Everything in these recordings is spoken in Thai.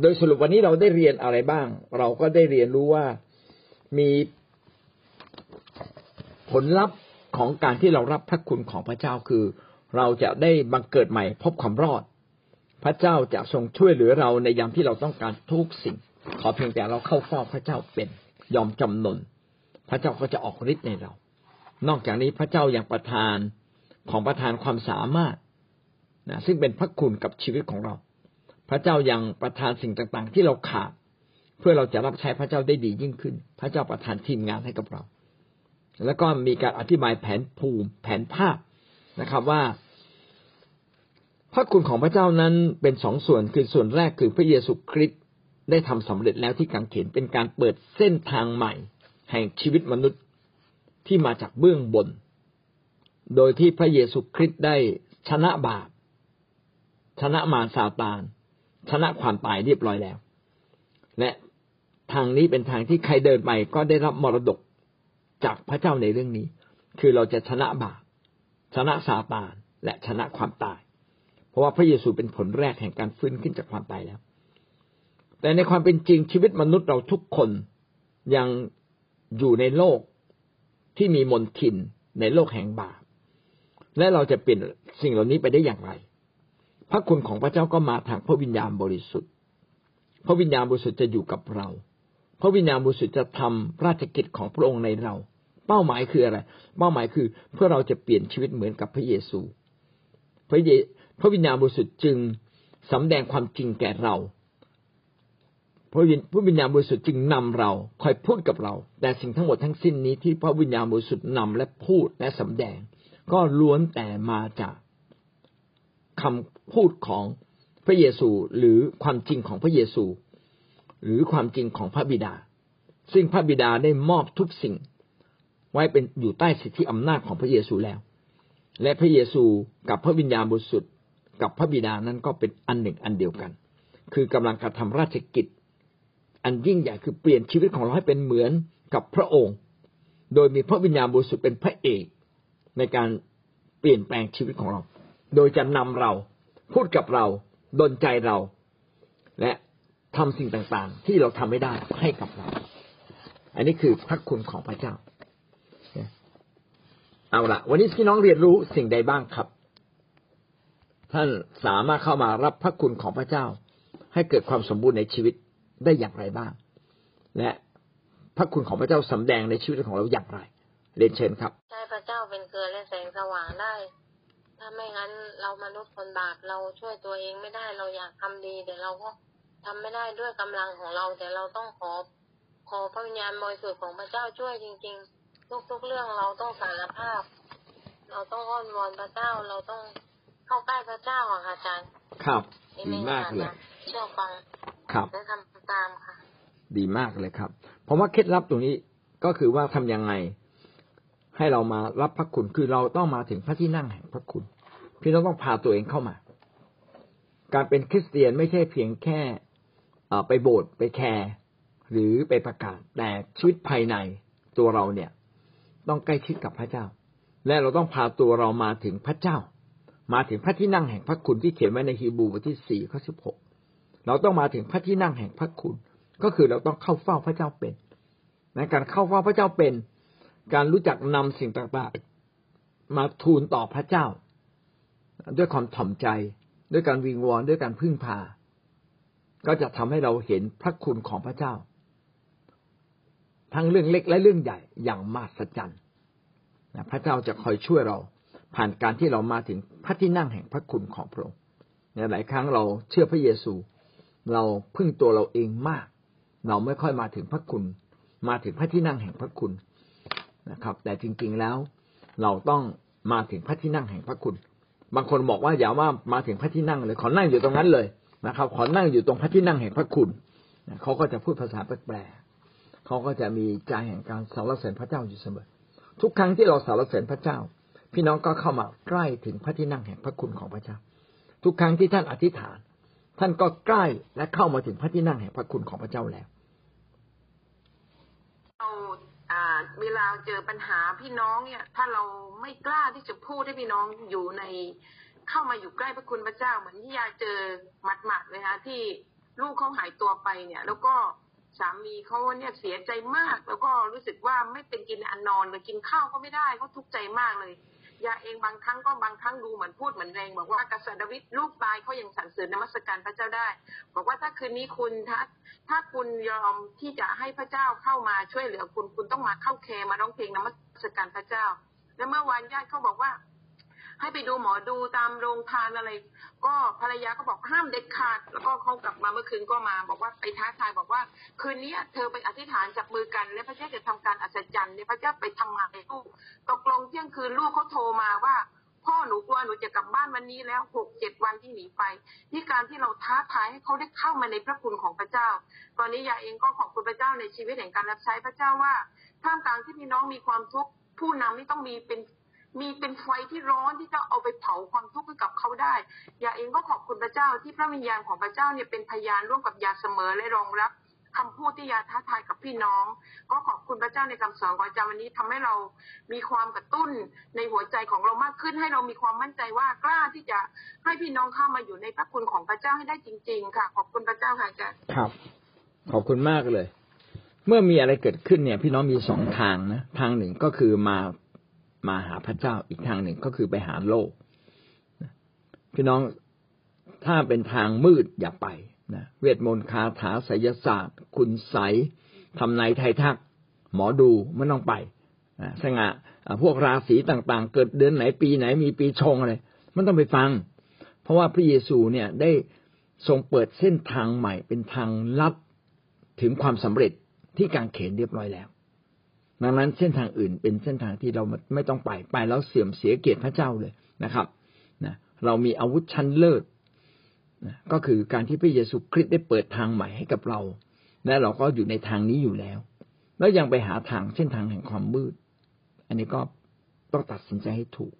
โดยสรุปวันนี้เราได้เรียนอะไรบ้าง เราก็ได้เรียนรู้ว่ามีผลลัพธ์ของการที่เรารับพระคุณของพระเจ้าคือ เราจะได้บังเกิดใหม่พบความรอด พระเจ้าจะทรงช่วยเหลือเราในยามที่เราต้องการทุกสิ่ง ขอเพียงแต่เราเข้าเฝ้าพระเจ้าเป็นยอมจำนน พระเจ้าก็จะออกฤทธิ์ในเรา นอกจากนี้พระเจ้ายัางประทานของประทานความสามารถนะซึ่งเป็นพระคุณกับชีวิตของเรา พระเจ้ายังประทานสิ่งต่างๆ ที่เราขาด เพื่อเราจะรับใช้พระเจ้าได้ดียิ่งขึ้น พระเจ้าประทานทีมงานให้กับเรา แล้วก็มีการอธิบายแผนภูมิแผนภาพนะครับว่า พระคุณของพระเจ้านั้นเป็นสองส่วนคือส่วนแรกคือพระเยซูคริสต์ได้ทำสำเร็จแล้วที่กังเขนเป็นการเปิดเส้นทางใหม่ แห่งชีวิตมนุษย์ที่มาจากเบื้องบน โดยที่พระเยซูคริสต์ได้ชนะบาปชนะมารซาตาน ชนะความตายเรียบร้อยแล้ว และทางนี้เป็นทางที่ใครเดินไปก็ได้รับมรดกจากพระเจ้าในเรื่องนี้ คือเราจะชนะบาปชนะซาตานและชนะความตาย เพราะว่าพระเยซูเป็นผลแรกแห่งการฟื้นขึ้นจากความตายแล้ว แต่ในความเป็นจริงชีวิตมนุษย์เราทุกคนยังอยู่ในโลกที่มีมนทินในโลกแห่งบาปและเราจะเปลี่ยนสิ่งเหล่านี้ไปได้อย่างไร พระคุณของพระเจ้าก็มาทางพระวิญญาณบริสุทธิ์ พระวิญญาณบริสุทธิ์จะอยู่กับเรา พระวิญญาณบริสุทธิ์จะทำราชกิจของพระองค์ในเรา เป้าหมายคืออะไร เป้าหมายคือเพื่อเราจะเปลี่ยนชีวิตเหมือนกับพระเยซู พระเยพระวิญญาณบริสุทธิ์จึงสำแดงความจริงแก่เรา พระวิญพระวิญญาณบริสุทธิ์จึงนำเราคอยพูดกับเรา แต่สิ่งทั้งหมดทั้งสิ้นนี้ที่พระวิญญาณบริสุทธิ์นำและพูดและสำแดง ก็ล้วนแต่มาจาก คำพูดของพระเยซูหรือความจริงของพระเยซู หรือความจริงของพระบิดา ซึ่งพระบิดาได้มอบทุกสิ่ง ไว้เป็นอยู่ใต้สิทธิอำนาจของพระเยซูแล้ว และพระเยซูกับพระวิญญาณบริสุทธิ์กับพระบิดานั้นก็เป็นอันหนึ่งอันเดียวกัน คือกำลังกระทำราชกิจ อันยิ่งใหญ่คือเปลี่ยนชีวิตของเราให้เป็นเหมือนกับพระองค์ โดยมีพระวิญญาณบริสุทธิ์เป็นพระเอกในการเปลี่ยนแปลงชีวิตของเรา โดยจะนำเรา พูดกับเราดนใจเรา และทำสิ่งต่างๆ ที่เราทำไม่ได้ให้กับเรา อันนี้คือพระคุณของพระเจ้า เอาละวันนี้พี่น้องเรียนรู้สิ่งใดบ้างครับ ท่านสามารถเข้ามารับพระคุณของพระเจ้า ให้เกิดความสมบูรณ์ในชีวิตได้อย่างไรบ้าง และพระคุณของพระเจ้าสำแดงในชีวิตของเราอย่างไร เรียนเชิญครับ ใช่พระเจ้าเป็นเกลือและแสงสว่างได้ ถ้าไม่งั้นเรามนุษย์คนบาปเราช่วยตัวเองไม่ได้เราอยากทำดีแต่เราก็ทำไม่ได้ด้วยกำลังของเรา แต่เราต้องขอขอพระวิญญาณบริสุทธิ์ของพระเจ้าช่วยจริง ๆ ทุกๆเรื่องเราต้องสารภาพ เราต้องอ้อนวอนพระเจ้าเราต้องเข้าใกล้พระเจ้าอะค่ะอาจารย์ครับดีมากเลยเชื่อฟังครับและทำตามค่ะ ดีมากเลยครับผมว่าเคล็ดลับตรงนี้ก็คือว่าทํำยังไง ให้เรามารับพระคุณคือเราต้องมาถึงพระที่นั่งแห่งพระคุณพี่น้องต้องพาตัวเองเข้ามา การเป็นคริสเตียนไม่ใช่เพียงแค่ไปโบสถ์ไปแคร์หรือไปประกาศแต่ชีวิตภายในตัวเราเนี่ย ต้องใกล้ชิดกับพระเจ้า และเราต้องพาตัวเรามาถึงพระเจ้า มาถึงพระที่นั่งแห่งพระคุณที่เขียนไว้ในฮีบรูบทที่สี่ข้อสิบหกเราต้องมาถึงพระที่นั่งแห่งพระคุณ ก็คือเราต้องเข้าเฝ้าพระเจ้าเป็นในการเข้าเฝ้าพระเจ้าเป็น การรู้จักนำสิ่งต่างๆ มาทูลต่อพระเจ้า ด้วยความถ่อมใจ ด้วยการวิงวอนด้วยการพึ่งพา ก็จะทำให้เราเห็นพระคุณของพระเจ้า ทั้งเรื่องเล็กและเรื่องใหญ่อย่างมหัศจรรย์พระเจ้าจะคอยช่วยเราผ่านการที่เรามาถึงพระที่นั่งแห่งพระคุณของพระองค์หลายครั้งเราเชื่อพระเยซู เราพึ่งตัวเราเองมาก เราไม่ค่อยมาถึงพระคุณ มาถึงพระที่นั่งแห่งพระคุณ นะครับ แต่จริง ๆแล้ว เราต้องมาถึงพระที่นั่งแห่งพระคุณ บางคนบอกว่าอย่าว่ามาถึงพระที่นั่งเลยขอนั่งอยู่ตรงนั้นเลยนะครับ ขอนั่งอยู่ตรงพระที่นั่งแห่งพระคุณเขาก็จะพูดภาษาแปลกๆเขาก็จะมีใจแห่งการสรรเสริญพระเจ้าอยู่เสมอ ทุกครั้งที่เราสรรเสริญพระเจ้า พี่น้องก็เข้ามาใกล้ถึงพระที่นั่งแห่งพระคุณของพระเจ้า ทุกครั้งที่ท่านอธิษฐาน ท่านก็ใกล้และเข้ามาถึงพระที่นั่งแห่งพระคุณของพระเจ้าแล้ว เวลาเจอปัญหาพี่น้องเนี่ย ถ้าเราไม่กล้าที่จะพูดให้พี่น้องอยู่ใน เข้ามาอยู่ใกล้พระคุณพระเจ้าเหมือนที่ยาเจอหมัดๆเลยคะที่ลูกเขาหายตัวไปเนี่ย แล้วก็สามีเขาเนี่ยเสียใจมาก แล้วก็รู้สึกว่าไม่เป็นกินอันนอนเลยกินข้าวก็ไม่ได้เขาทุกข์ใจมากเลย ยาเองบางครั้งก็บางครั้งดูเหมือนพูดเหมือนแรง บอกว่ากษัตริย์ดาวิดลูกตายเขายังสรรเสริญนมัสการพระเจ้าได้ บอกว่าถ้าคืนนี้คุณถ้าถ้าคุณยอมที่จะให้พระเจ้าเข้ามาช่วยเหลือคุณคุณต้องมาเข้าเคมาร้องเพลงนมัสการพระเจ้า และเมื่อวานญาติเขาบอกว่า ให้ไปดูหมอดูตามโรงทานอะไร ก็ภรรยาก็บอกห้ามเด็ดขาด แล้วก็เขากลับมาเมื่อคืนก็มา บอกว่าไปท้าทายบอกว่า คืนนี้เธอไปอธิษฐานจับมือกัน และพระเจ้าจะทำการอัศจรรย์เนี่ยพระเจ้าไปทำงานในลูกตกลงเที่ยงคืนลูกเขาโทรมาว่าพ่อหนูกลัวหนูจะกลับบ้านวันนี้แล้วหกเจ็ดวันที่หนีไปนี่การที่เราท้าทายให้เขาได้เข้ามาในพระคุณของพระเจ้า ตอนนี้ยาเองก็ขอบคุณพระเจ้าในชีวิตแห่งการรับใช้พระเจ้าว่าท่ามกลางที่พี่น้องมีความทุกข์ผู้นำนี่ต้องมีเป็น มีเป็นไฟที่ร้อนที่จะเอาไปเผาความทุกข์ให้กับเขาได้ยาเองก็ขอบคุณพระเจ้าที่พระวิญญาณของพระเจ้าเนี่ยเป็นพยานร่วมกับยาเสมอและรองรับคำพูดที่ยาท้าทายกับพี่น้อง ก็ขอบคุณพระเจ้าในคำสอนของอาจารย์วันนี้ทำให้เรามีความกระตุ้นในหัวใจของเรามากขึ้นให้เรามีความมั่นใจว่ากล้าที่จะให้พี่น้องเข้ามาอยู่ในพระคุณของพระเจ้าให้ได้จริง ๆ ค่ะ ขอบคุณพระเจ้าค่ะอาจารย์ครับ ขอบคุณมากเลย เมื่อมีอะไรเกิดขึ้นเนี่ย พี่น้องมีสองทางนะทางหนึ่งก็คือมา มาหาพระเจ้าอีกทางหนึ่งก็คือไปหาโลกพี่น้องถ้าเป็นทางมืดอย่าไปนะเวทมนต์คาถาไสยศาสตร์ คุณไสทำนายไทยทัก หมอดูไม่ต้องไปสง่าพวกราศีต่างๆ เกิดเดือนไหนปีไหนมีปีชงอะไรมันต้องไปฟัง เพราะว่าพระเยซูเนี่ยได้ทรงเปิดเส้นทางใหม่เป็นทางลัดถึงความสำเร็จที่กางเขนเรียบร้อยแล้ว ดังนั้นเส้นทางอื่นเป็นเส้นทางที่เราไม่ต้องไปไปแล้วเสื่อมเสียเกียรติพระเจ้าเลยนะครับนะเรามีอาวุธชั้นเลิศนะก็คือการที่พระเยซูคริสต์ได้เปิดทางใหม่ให้กับเรา และเราก็อยู่ในทางนี้อยู่แล้ว แล้วยังไปหาทางเส้นทางแห่งความมืด อันนี้ก็ต้องตัดสินใจให้ถูก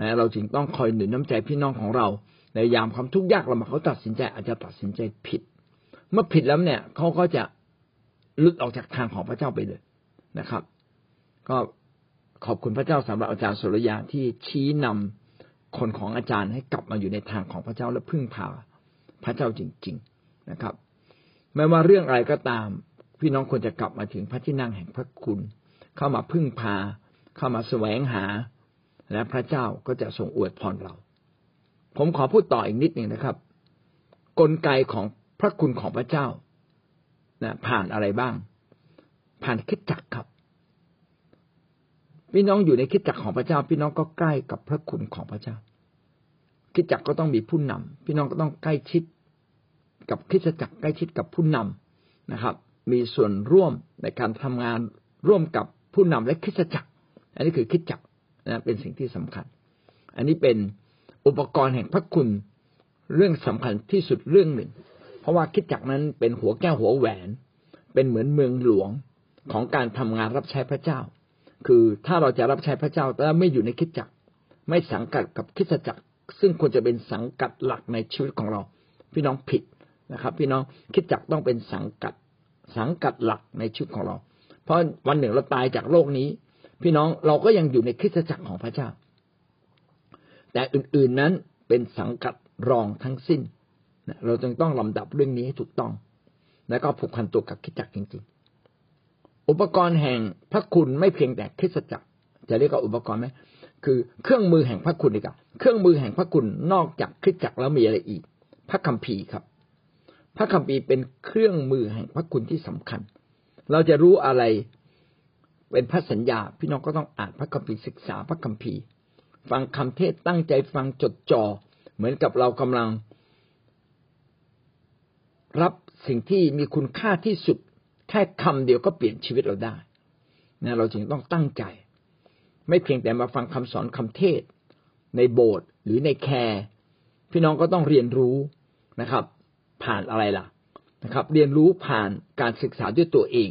นะเราจึงต้องคอยหนุนน้ำใจพี่น้องของเราในยามความทุกข์ยากลำบากเขาตัดสินใจอาจจะตัดสินใจผิด เมื่อผิดแล้วเนี่ยเขาก็จะหลุดออกจากทางของพระเจ้าไปเลย นะครับ ก็ขอบคุณพระเจ้าสำหรับอาจารย์สุรยาที่ชี้นำคนของอาจารย์ให้กลับมาอยู่ในทางของพระเจ้าและพึ่งพาพระเจ้าจริง ๆนะครับ ไม่ว่าเรื่องอะไรก็ตาม พี่น้องควรจะกลับมาถึงพระที่นั่งแห่งพระคุณ เข้ามาพึ่งพา เข้ามาแสวงหา และพระเจ้าก็จะทรงอวยพรเรา ผมขอพูดต่ออีกนิดหนึ่งนะครับ กลไกของพระคุณของพระเจ้านะผ่านอะไรบ้าง ผ่านคิดจักครับ พี่น้องอยู่ในคิดจักของพระเจ้า พี่น้องก็ใกล้กับพระคุณของพระเจ้า คิดจักก็ต้องมีผู้นำพี่น้องก็ต้องใกล้ชิด กับคิดจักใกล้ชิดกับผู้นำนะครับ มีส่วนร่วมในการทำงานร่วมกับผู้นำและคิดจักอันนี้คือคิดจักนะเป็นสิ่งที่สำคัญ อันนี้เป็นอุปกรณ์แห่งพระคุณเรื่องสำคัญที่สุดเรื่องหนึ่ง เพราะว่าคิดจักนั้นเป็นหัวแก้วหัวแหวน เป็นเหมือนเมืองหลวง ของการทำงานรับใช้พระเจ้า คือถ้าเราจะรับใช้พระเจ้าแต่ไม่อยู่ในคิดจักไม่สังกัดกับคิดจักซึ่งควรจะเป็นสังกัดหลักในชีวิตของเรา พี่น้องผิดนะครับ พี่น้องคิดจักต้องเป็นสังกัดสังกัดหลักในชีวิตของเรา เพราะวันหนึ่งเราตายจากโลกนี้ พี่น้องเราก็ยังอยู่ในคริสตจักรของพระเจ้า แต่อื่นๆนั้นเป็นสังกัดรองทั้งสิ้น เราจึงต้องลำดับเรื่องนี้ให้ถูกต้อง แล้วก็ผูกพันตัวกับคริสตจักรจริงๆ อุปกรณ์แห่งพระคุณไม่เพียงแต่คริสจักร จะเรียกว่าอุปกรณ์ไหมคือเครื่องมือแห่งพระคุณดีกว่าเครื่องมือแห่งพระคุณนอกจากคริสจักรแล้วมีอะไรอีก พระคัมภีร์ครับ พระคัมภีร์เป็นเครื่องมือแห่งพระคุณที่สำคัญ เราจะรู้อะไรเป็นพระสัญญา พี่น้องก็ต้องอ่านพระคัมภีร์ศึกษาพระคัมภีร์ ฟังคำเทศตั้งใจฟังจดจอ่อเหมือนกับเรากำลัง รับสิ่งที่มีคุณค่าที่สุด แค่คำเดียวก็เปลี่ยนชีวิตเราได้นะเราจึงต้องตั้งใจ ไม่เพียงแต่มาฟังคำสอนคำเทศ ในโบสถ์หรือในแคร์พี่น้องก็ต้องเรียนรู้นะครับ ผ่านอะไรล่ะนะครับ เรียนรู้ผ่านการศึกษาด้วยตัวเอง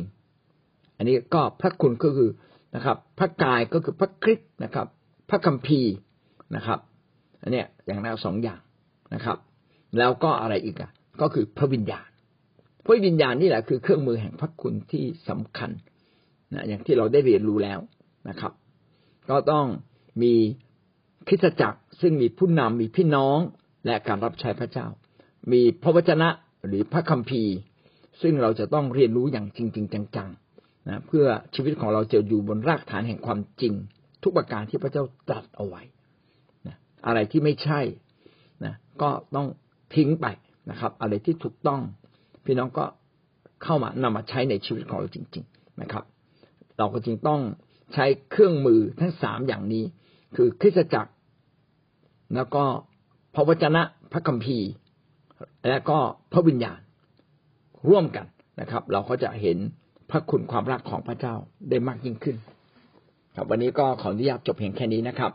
อันนี้ก็พระคุณก็คือนะครับ พระกายก็คือพระคริสต์นะครับ พระคัมภีร์นะครับอันเนี้ยอย่างแนวสองอย่างนะครับ แล้วก็อะไรอีกอะ ก็คือพระวิญญาณ พระวิญญาณนี่แหละคือเครื่องมือแห่งพระคุณที่สำคัญนะอย่างที่เราได้เรียนรู้แล้วนะครับ ก็ต้องมีคริสตจักรซึ่งมีผู้นำมีพี่น้องและการรับใช้พระเจ้า มีพระวจนะหรือพระคัมภีร์ ซึ่งเราจะต้องเรียนรู้อย่างจริงๆจังๆนะเพื่อชีวิตของเราจะอยู่บนรากฐานแห่งความจริง ทุกประการที่พระเจ้าตรัสเอาไว้นะอะไรที่ไม่ใช่นะก็ต้องทิ้งไปนะครับ อะไรที่ถูกต้อง พี่น้องก็เข้ามานำมาใช้ในชีวิตของเราจริง ๆนะครับ เราก็จึงต้องใช้เครื่องมือทั้งสามอย่างนี้ คือคริสตจักร แล้วก็พระวจนะพระคัมภีร์ และก็พระวิญญาณร่วมกันนะครับ เราก็จะเห็นพระคุณความรักของพระเจ้าได้มากยิ่งขึ้น ครับวันนี้ก็ขออนุญาตจบเพียงแค่นี้นะครับ